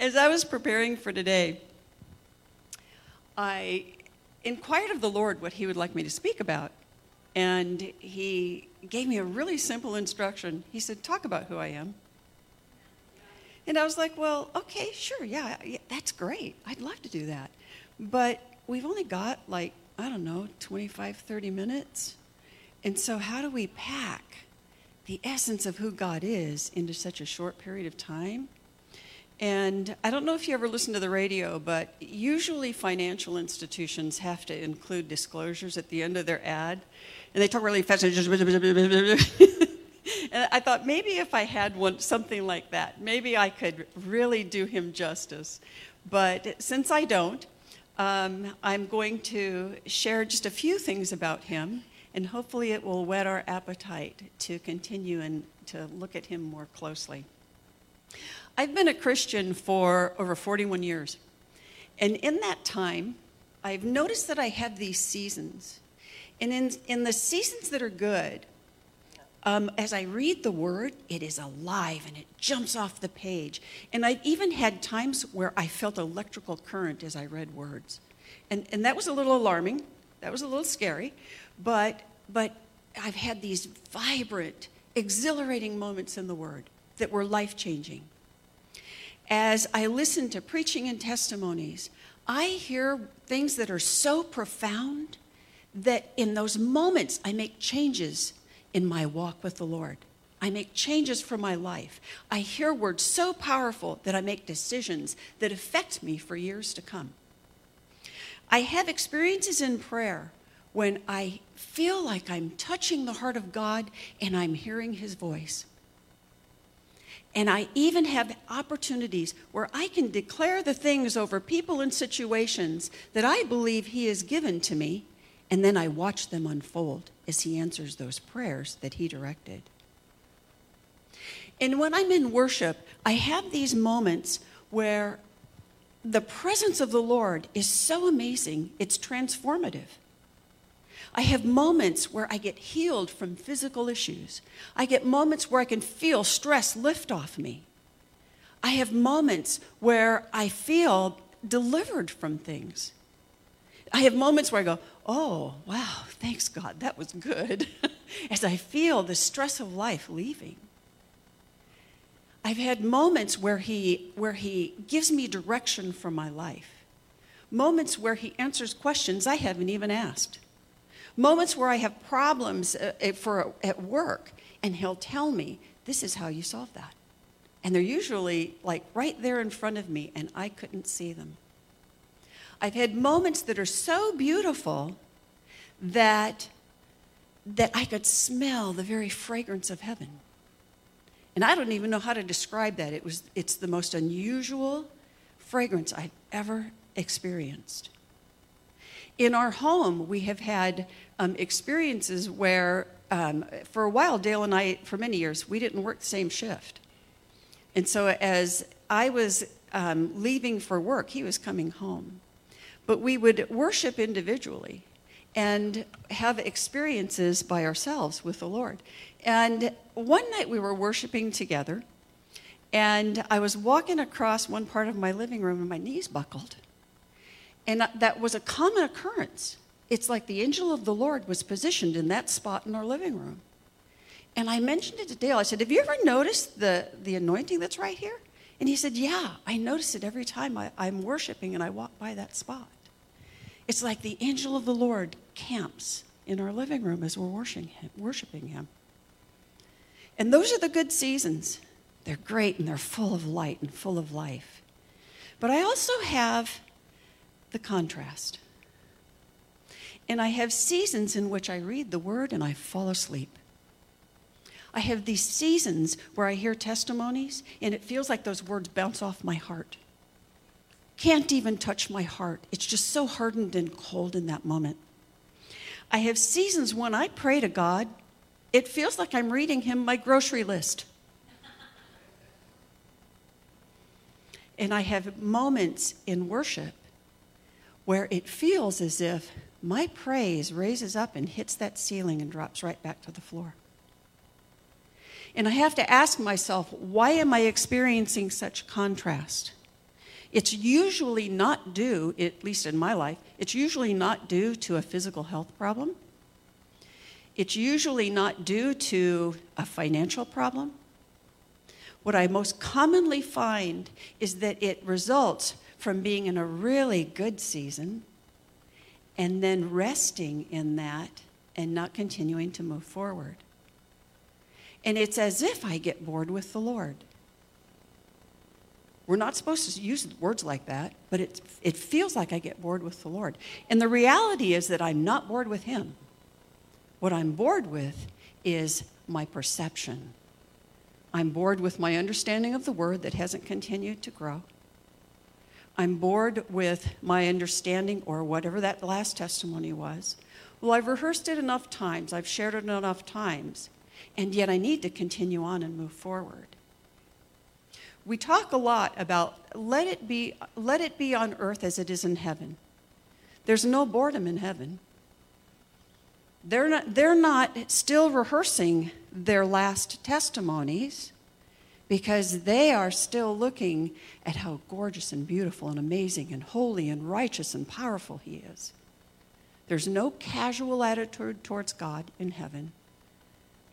As I was preparing for today, I inquired of the Lord what He would like me to speak about. And He gave me a really simple instruction. He said, Talk about who I am. And I was like, Well, okay, sure, yeah, yeah that's great. I'd love to do that. But we've only got like, I don't know, 25, 30 minutes. And so, how do we pack the essence of who God is into such a short period of time? And I don't know if you ever listen to the radio, but usually financial institutions have to include disclosures at the end of their ad. And they talk really fast. and I thought maybe if I had one, something like that, maybe I could really do him justice. But since I don't, um, I'm going to share just a few things about him, and hopefully it will whet our appetite to continue and to look at him more closely. I've been a Christian for over 41 years. And in that time, I've noticed that I have these seasons. And in, in the seasons that are good, um, as I read the word, it is alive and it jumps off the page. And I've even had times where I felt electrical current as I read words. And, and that was a little alarming. That was a little scary. But, but I've had these vibrant, exhilarating moments in the word that were life changing as I listen to preaching and testimonies, I hear things that are so profound that in those moments I make changes in my walk with the Lord. I make changes for my life. I hear words so powerful that I make decisions that affect me for years to come. I have experiences in prayer when I feel like I'm touching the heart of God and I'm hearing his voice. And I even have opportunities where I can declare the things over people and situations that I believe He has given to me, and then I watch them unfold as He answers those prayers that He directed. And when I'm in worship, I have these moments where the presence of the Lord is so amazing, it's transformative. I have moments where I get healed from physical issues. I get moments where I can feel stress lift off me. I have moments where I feel delivered from things. I have moments where I go, oh, wow, thanks God, that was good, as I feel the stress of life leaving. I've had moments where he, where he gives me direction for my life, moments where he answers questions I haven't even asked moments where I have problems uh, for, at work, and he'll tell me, This is how you solve that. And they're usually like right there in front of me, and I couldn't see them. I've had moments that are so beautiful that, that I could smell the very fragrance of heaven. And I don't even know how to describe that. It was, it's the most unusual fragrance I've ever experienced in our home, we have had um, experiences where, um, for a while, Dale and I, for many years, we didn't work the same shift. And so, as I was um, leaving for work, he was coming home. But we would worship individually and have experiences by ourselves with the Lord. And one night we were worshiping together, and I was walking across one part of my living room, and my knees buckled. And that was a common occurrence. It's like the angel of the Lord was positioned in that spot in our living room. And I mentioned it to Dale. I said, Have you ever noticed the, the anointing that's right here? And he said, Yeah, I notice it every time I, I'm worshiping and I walk by that spot. It's like the angel of the Lord camps in our living room as we're worshiping him, worshiping him. And those are the good seasons. They're great and they're full of light and full of life. But I also have the contrast. And I have seasons in which I read the word and I fall asleep. I have these seasons where I hear testimonies and it feels like those words bounce off my heart. Can't even touch my heart. It's just so hardened and cold in that moment. I have seasons when I pray to God, it feels like I'm reading Him my grocery list. And I have moments in worship where it feels as if my praise raises up and hits that ceiling and drops right back to the floor. And I have to ask myself, why am I experiencing such contrast? It's usually not due, at least in my life, it's usually not due to a physical health problem. It's usually not due to a financial problem. What I most commonly find is that it results from being in a really good season and then resting in that and not continuing to move forward. And it's as if I get bored with the Lord. We're not supposed to use words like that, but it, it feels like I get bored with the Lord. And the reality is that I'm not bored with Him. What I'm bored with is my perception. I'm bored with my understanding of the Word that hasn't continued to grow. I'm bored with my understanding, or whatever that last testimony was. Well, I've rehearsed it enough times, I've shared it enough times, and yet I need to continue on and move forward. We talk a lot about let it be let it be on earth as it is in heaven. There's no boredom in heaven. They're not, they're not still rehearsing their last testimonies because they are still looking at how gorgeous and beautiful and amazing and holy and righteous and powerful he is there's no casual attitude towards god in heaven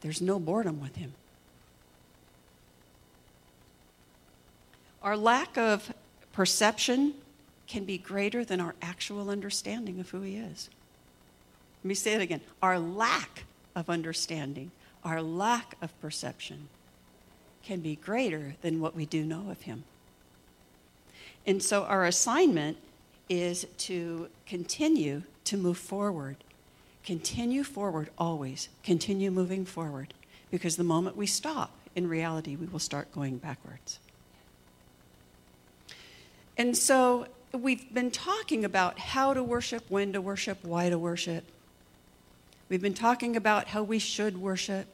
there's no boredom with him Our lack of perception can be greater than our actual understanding of who He is. Let me say it again. Our lack of understanding, our lack of perception can be greater than what we do know of Him. And so our assignment is to continue to move forward. Continue forward always. Continue moving forward. Because the moment we stop, in reality, we will start going backwards. And so we've been talking about how to worship, when to worship, why to worship. We've been talking about how we should worship.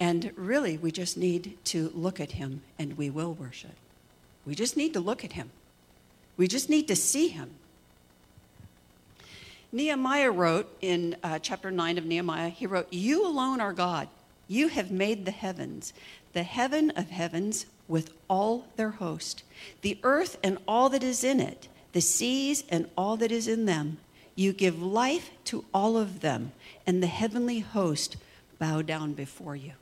And really, we just need to look at him and we will worship. We just need to look at him. We just need to see him. Nehemiah wrote in uh, chapter 9 of Nehemiah, he wrote, You alone are God. You have made the heavens, the heaven of heavens with all their host, the earth and all that is in it, the seas and all that is in them. You give life to all of them, and the heavenly host bow down before you.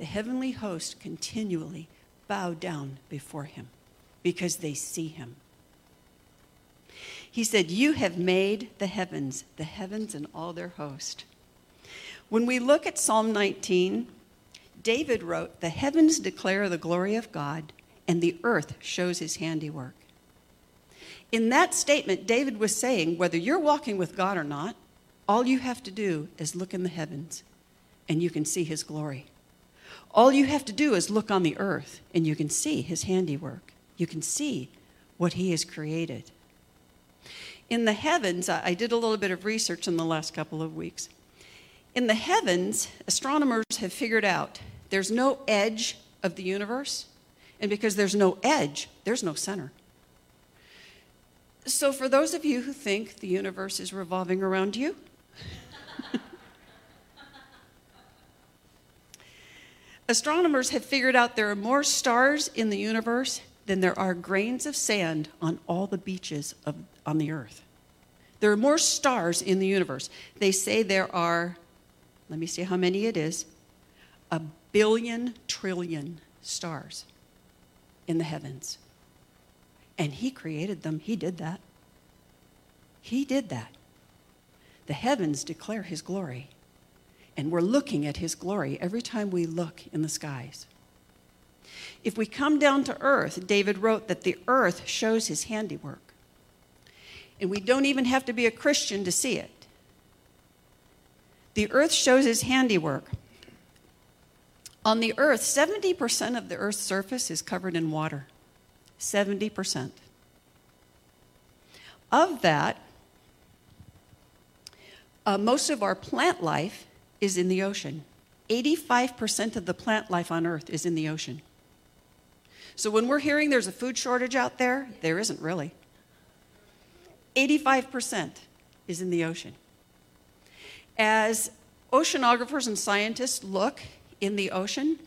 The heavenly host continually bow down before him because they see him. He said, You have made the heavens, the heavens and all their host. When we look at Psalm 19, David wrote, The heavens declare the glory of God, and the earth shows his handiwork. In that statement, David was saying, whether you're walking with God or not, all you have to do is look in the heavens, and you can see his glory. All you have to do is look on the earth, and you can see his handiwork. You can see what he has created. In the heavens, I did a little bit of research in the last couple of weeks. In the heavens, astronomers have figured out there's no edge of the universe, and because there's no edge, there's no center. So, for those of you who think the universe is revolving around you, astronomers have figured out there are more stars in the universe than there are grains of sand on all the beaches of, on the earth. There are more stars in the universe. They say there are let me see how many it is, a billion trillion stars in the heavens. And He created them, He did that. He did that. The heavens declare His glory, and we're looking at His glory every time we look in the skies. If we come down to earth, David wrote that the earth shows his handiwork. And we don't even have to be a Christian to see it. The earth shows his handiwork. On the earth, 70% of the earth's surface is covered in water. 70%. Of that, uh, most of our plant life is in the ocean. 85% of the plant life on earth is in the ocean. So when we're hearing there's a food shortage out there, there isn't really. 85% is in the ocean as oceanographers and scientists look in the ocean,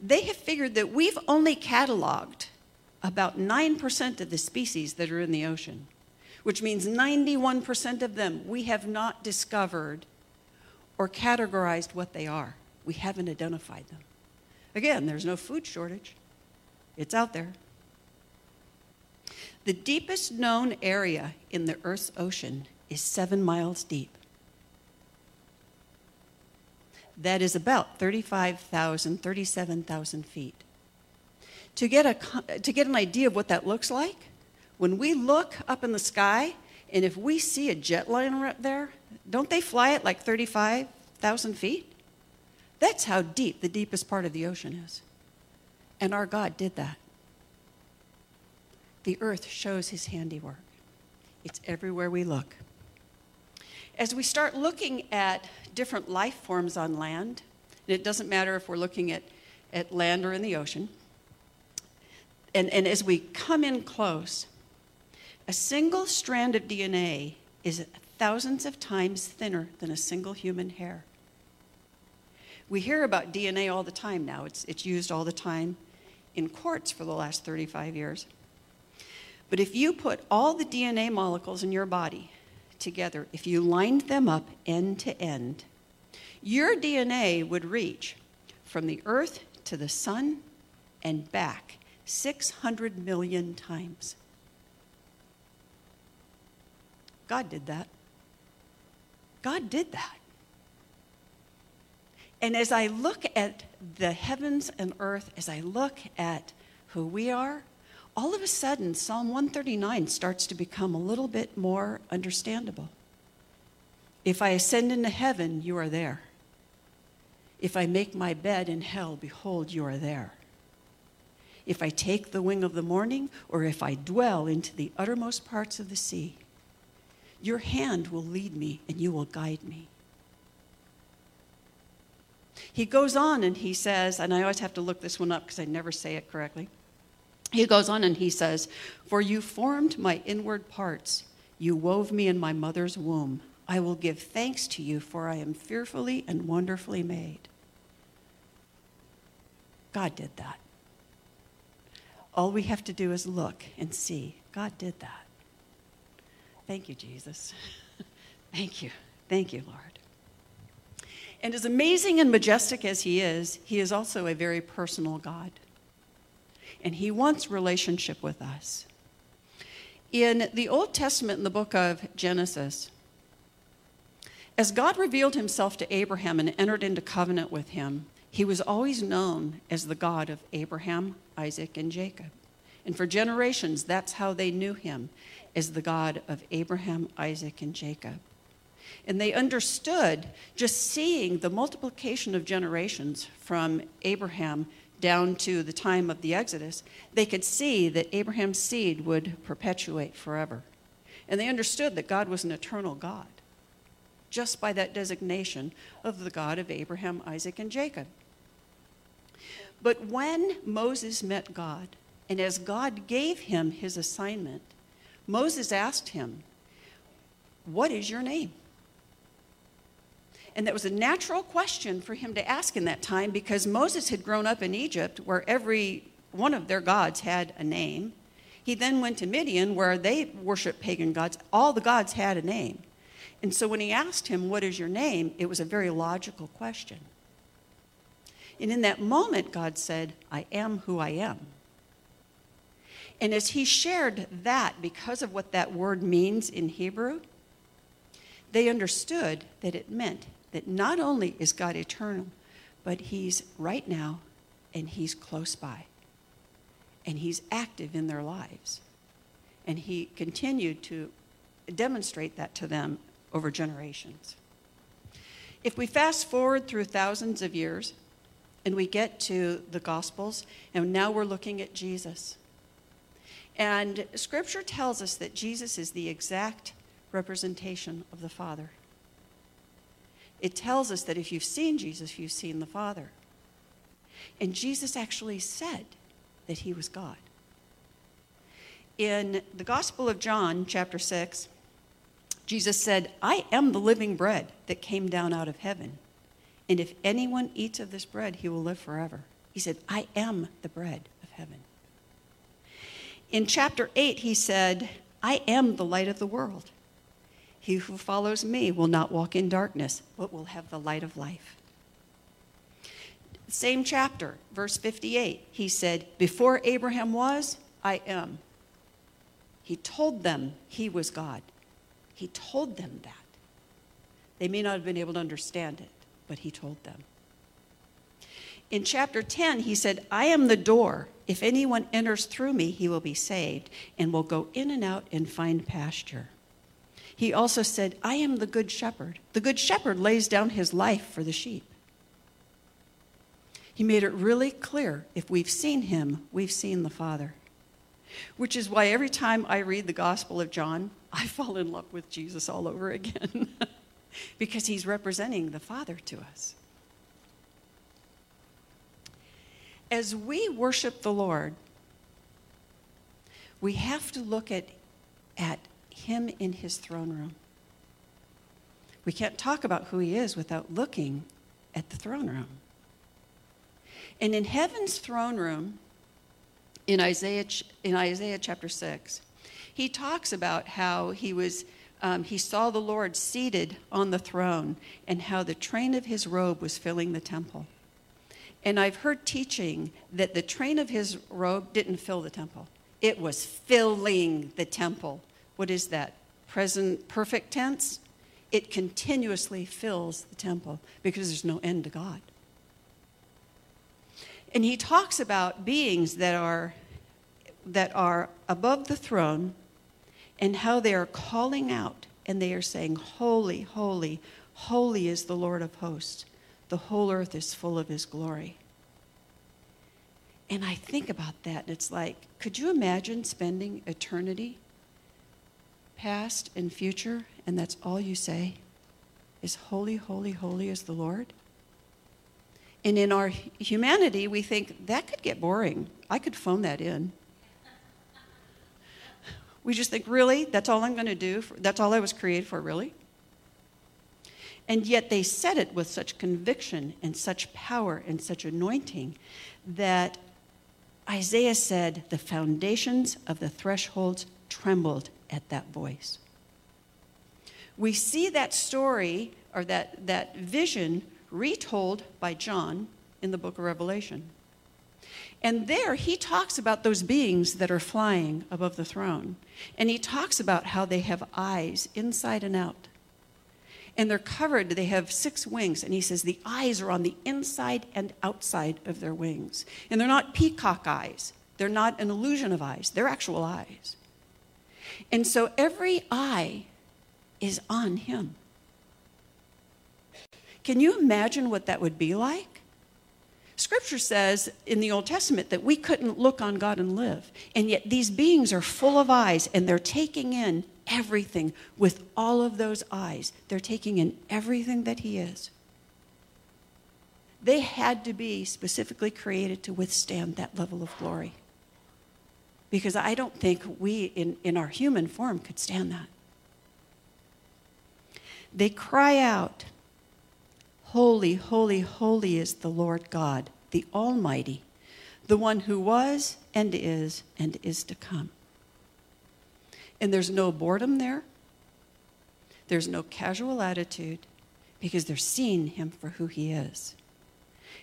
they have figured that we've only cataloged about 9% of the species that are in the ocean, which means 91% of them we have not discovered or categorized what they are. We haven't identified them. Again, there's no food shortage, it's out there. The deepest known area in the Earth's ocean is seven miles deep. That is about 35,000, 37,000 feet. To get, a, to get an idea of what that looks like, when we look up in the sky, and if we see a jetliner up there, don't they fly at like 35,000 feet? That's how deep the deepest part of the ocean is. And our God did that. The earth shows his handiwork, it's everywhere we look. As we start looking at different life forms on land, and it doesn't matter if we're looking at, at land or in the ocean, and, and as we come in close, a single strand of DNA is thousands of times thinner than a single human hair. We hear about DNA all the time now. It's, it's used all the time in courts for the last 35 years. But if you put all the DNA molecules in your body together, if you lined them up end to end, your DNA would reach from the earth to the sun and back 600 million times. God did that. God did that. And as I look at the heavens and earth, as I look at who we are, all of a sudden, Psalm 139 starts to become a little bit more understandable. If I ascend into heaven, you are there. If I make my bed in hell, behold, you are there. If I take the wing of the morning, or if I dwell into the uttermost parts of the sea, your hand will lead me and you will guide me. He goes on and he says, and I always have to look this one up because I never say it correctly. He goes on and he says, For you formed my inward parts, you wove me in my mother's womb. I will give thanks to you, for I am fearfully and wonderfully made. God did that. All we have to do is look and see. God did that. Thank you, Jesus. Thank you. Thank you, Lord. And as amazing and majestic as he is, he is also a very personal God. And he wants relationship with us. In the Old Testament, in the book of Genesis, as God revealed himself to Abraham and entered into covenant with him, he was always known as the God of Abraham, Isaac, and Jacob. And for generations, that's how they knew him as the God of Abraham, Isaac, and Jacob. And they understood just seeing the multiplication of generations from Abraham down to the time of the Exodus, they could see that Abraham's seed would perpetuate forever. And they understood that God was an eternal God just by that designation of the God of Abraham, Isaac, and Jacob. But when Moses met God, and as God gave him his assignment, Moses asked him, What is your name? And that was a natural question for him to ask in that time because Moses had grown up in Egypt where every one of their gods had a name. He then went to Midian where they worshiped pagan gods. All the gods had a name. And so when he asked him, What is your name? it was a very logical question. And in that moment, God said, I am who I am. And as he shared that, because of what that word means in Hebrew, they understood that it meant that not only is God eternal, but He's right now and He's close by. And He's active in their lives. And He continued to demonstrate that to them over generations. If we fast forward through thousands of years and we get to the Gospels, and now we're looking at Jesus. And Scripture tells us that Jesus is the exact representation of the Father it tells us that if you've seen Jesus, you've seen the Father. And Jesus actually said that he was God. In the Gospel of John, chapter 6, Jesus said, I am the living bread that came down out of heaven. And if anyone eats of this bread, he will live forever. He said, I am the bread. In chapter 8, he said, I am the light of the world. He who follows me will not walk in darkness, but will have the light of life. Same chapter, verse 58, he said, Before Abraham was, I am. He told them he was God. He told them that. They may not have been able to understand it, but he told them. In chapter 10, he said, I am the door. If anyone enters through me, he will be saved and will go in and out and find pasture. He also said, I am the good shepherd. The good shepherd lays down his life for the sheep. He made it really clear if we've seen him, we've seen the Father. Which is why every time I read the Gospel of John, I fall in love with Jesus all over again because he's representing the Father to us. As we worship the Lord, we have to look at, at him in his throne room. We can't talk about who he is without looking at the throne room. And in heaven's throne room, in Isaiah, in Isaiah chapter 6, he talks about how he was um, he saw the Lord seated on the throne and how the train of his robe was filling the temple. And I've heard teaching that the train of his robe didn't fill the temple, it was filling the temple. What is that? Present perfect tense? It continuously fills the temple because there's no end to God. And he talks about beings that are, that are above the throne and how they are calling out and they are saying, Holy, holy, holy is the Lord of hosts. The whole earth is full of his glory. And I think about that, and it's like, could you imagine spending eternity, past and future, and that's all you say is, Holy, holy, holy is the Lord? And in our humanity, we think that could get boring. I could phone that in. We just think, really? That's all I'm going to do? That's all I was created for, really? And yet they said it with such conviction and such power and such anointing that Isaiah said the foundations of the thresholds trembled at that voice. We see that story or that, that vision retold by John in the book of Revelation. And there he talks about those beings that are flying above the throne. And he talks about how they have eyes inside and out. And they're covered, they have six wings. And he says the eyes are on the inside and outside of their wings. And they're not peacock eyes, they're not an illusion of eyes, they're actual eyes. And so every eye is on him. Can you imagine what that would be like? Scripture says in the Old Testament that we couldn't look on God and live. And yet these beings are full of eyes and they're taking in everything with all of those eyes. They're taking in everything that He is. They had to be specifically created to withstand that level of glory. Because I don't think we, in, in our human form, could stand that. They cry out, Holy, holy, holy is the Lord God, the Almighty, the one who was and is and is to come. And there's no boredom there, there's no casual attitude because they're seeing him for who he is.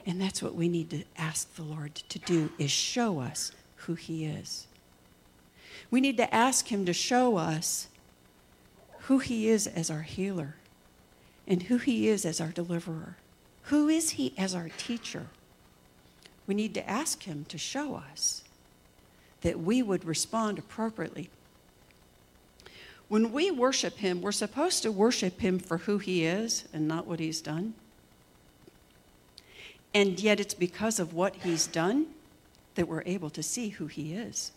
And that's what we need to ask the Lord to do is show us who he is. We need to ask him to show us who he is as our healer and who He is as our deliverer. Who is He as our teacher? We need to ask Him to show us that we would respond appropriately. When we worship Him, we're supposed to worship Him for who He is and not what He's done. And yet, it's because of what He's done that we're able to see who He is.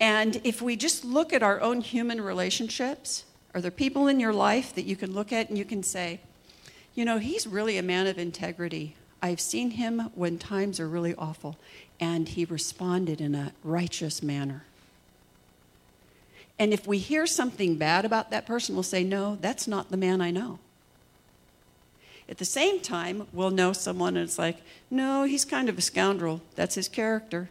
And if we just look at our own human relationships, are there people in your life that you can look at and you can say, you know, he's really a man of integrity. I've seen him when times are really awful, and he responded in a righteous manner. And if we hear something bad about that person, we'll say, no, that's not the man I know. At the same time, we'll know someone and it's like, no, he's kind of a scoundrel. That's his character.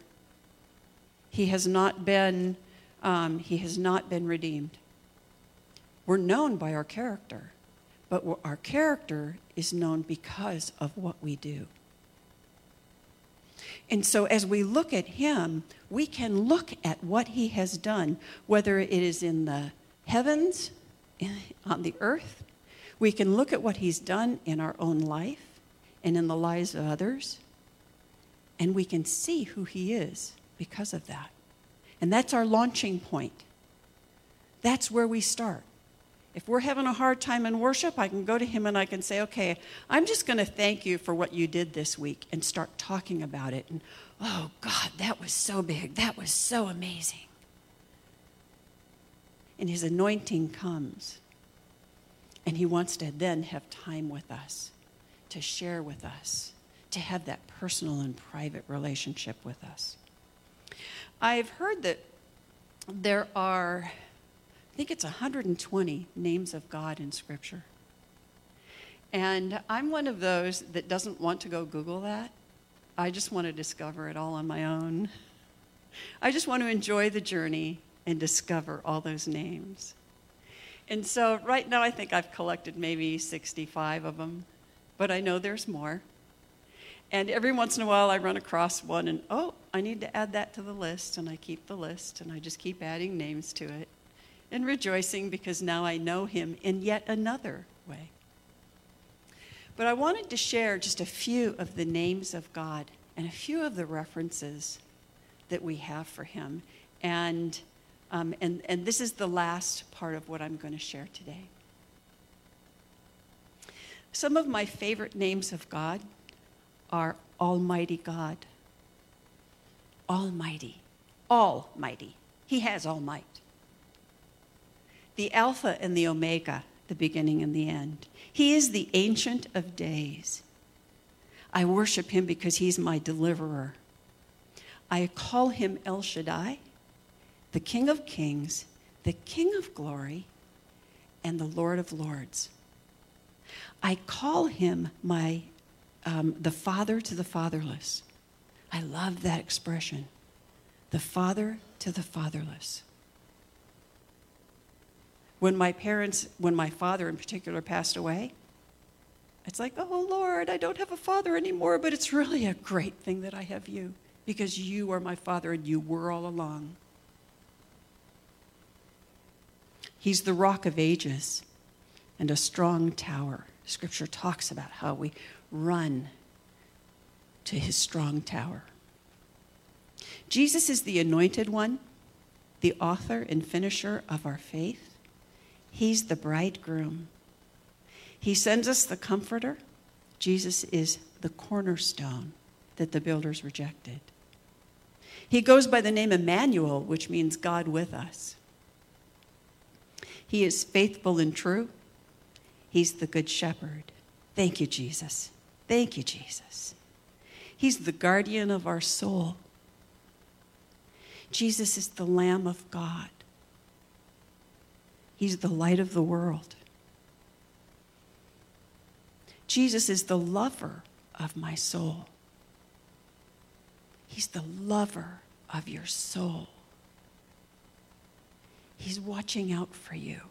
He has not been, um, he has not been redeemed. We're known by our character, but our character is known because of what we do. And so, as we look at him, we can look at what he has done, whether it is in the heavens, on the earth. We can look at what he's done in our own life and in the lives of others, and we can see who he is because of that. And that's our launching point. That's where we start. If we're having a hard time in worship, I can go to him and I can say, okay, I'm just going to thank you for what you did this week and start talking about it. And oh, God, that was so big. That was so amazing. And his anointing comes. And he wants to then have time with us, to share with us, to have that personal and private relationship with us. I've heard that there are think it's 120 names of God in Scripture. And I'm one of those that doesn't want to go Google that. I just want to discover it all on my own. I just want to enjoy the journey and discover all those names. And so right now I think I've collected maybe 65 of them, but I know there's more. And every once in a while I run across one and, oh, I need to add that to the list. And I keep the list and I just keep adding names to it and rejoicing because now I know him in yet another way. But I wanted to share just a few of the names of God and a few of the references that we have for him. And, um, and, and this is the last part of what I'm going to share today. Some of my favorite names of God are Almighty God. Almighty. Almighty. He has all might the Alpha and the Omega, the beginning and the end. He is the Ancient of Days. I worship him because he's my deliverer. I call him El Shaddai, the King of Kings, the King of Glory, and the Lord of Lords. I call him my um, the father to the fatherless. I love that expression. The father to the fatherless when my parents, when my father in particular passed away, it's like, oh Lord, I don't have a father anymore, but it's really a great thing that I have you because you are my father and you were all along. He's the rock of ages and a strong tower. Scripture talks about how we run to his strong tower. Jesus is the anointed one, the author and finisher of our faith. He's the bridegroom. He sends us the comforter. Jesus is the cornerstone that the builders rejected. He goes by the name Emmanuel, which means God with us. He is faithful and true. He's the good shepherd. Thank you, Jesus. Thank you, Jesus. He's the guardian of our soul. Jesus is the Lamb of God. He's the light of the world. Jesus is the lover of my soul. He's the lover of your soul. He's watching out for you.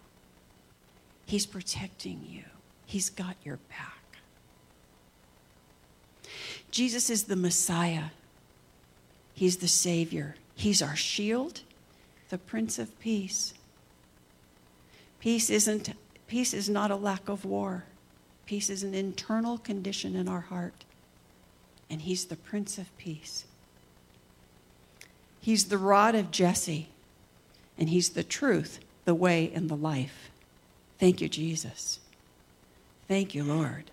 He's protecting you. He's got your back. Jesus is the Messiah. He's the Savior. He's our shield, the Prince of Peace. Peace isn't peace is not a lack of war. Peace is an internal condition in our heart. And he's the prince of peace. He's the rod of Jesse. And he's the truth, the way and the life. Thank you Jesus. Thank you Lord.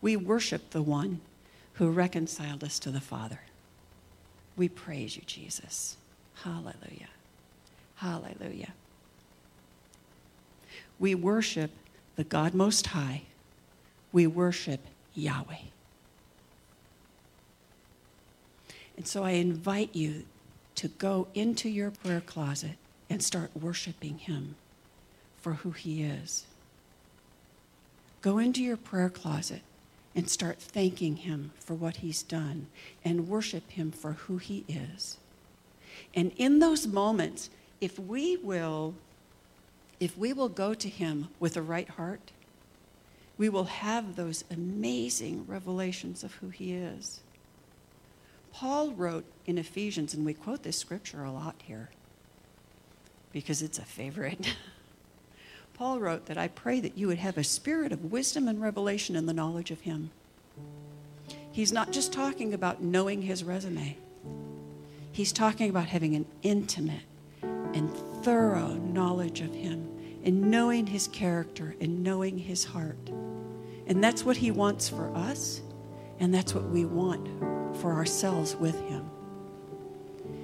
We worship the one who reconciled us to the Father. We praise you Jesus. Hallelujah. Hallelujah we worship the God Most High. We worship Yahweh. And so I invite you to go into your prayer closet and start worshiping Him for who He is. Go into your prayer closet and start thanking Him for what He's done and worship Him for who He is. And in those moments, if we will if we will go to him with a right heart, we will have those amazing revelations of who he is. Paul wrote in Ephesians, and we quote this scripture a lot here because it's a favorite. Paul wrote that I pray that you would have a spirit of wisdom and revelation in the knowledge of him. He's not just talking about knowing his resume, he's talking about having an intimate and thorough knowledge of him and knowing his character and knowing his heart. And that's what he wants for us, and that's what we want for ourselves with him.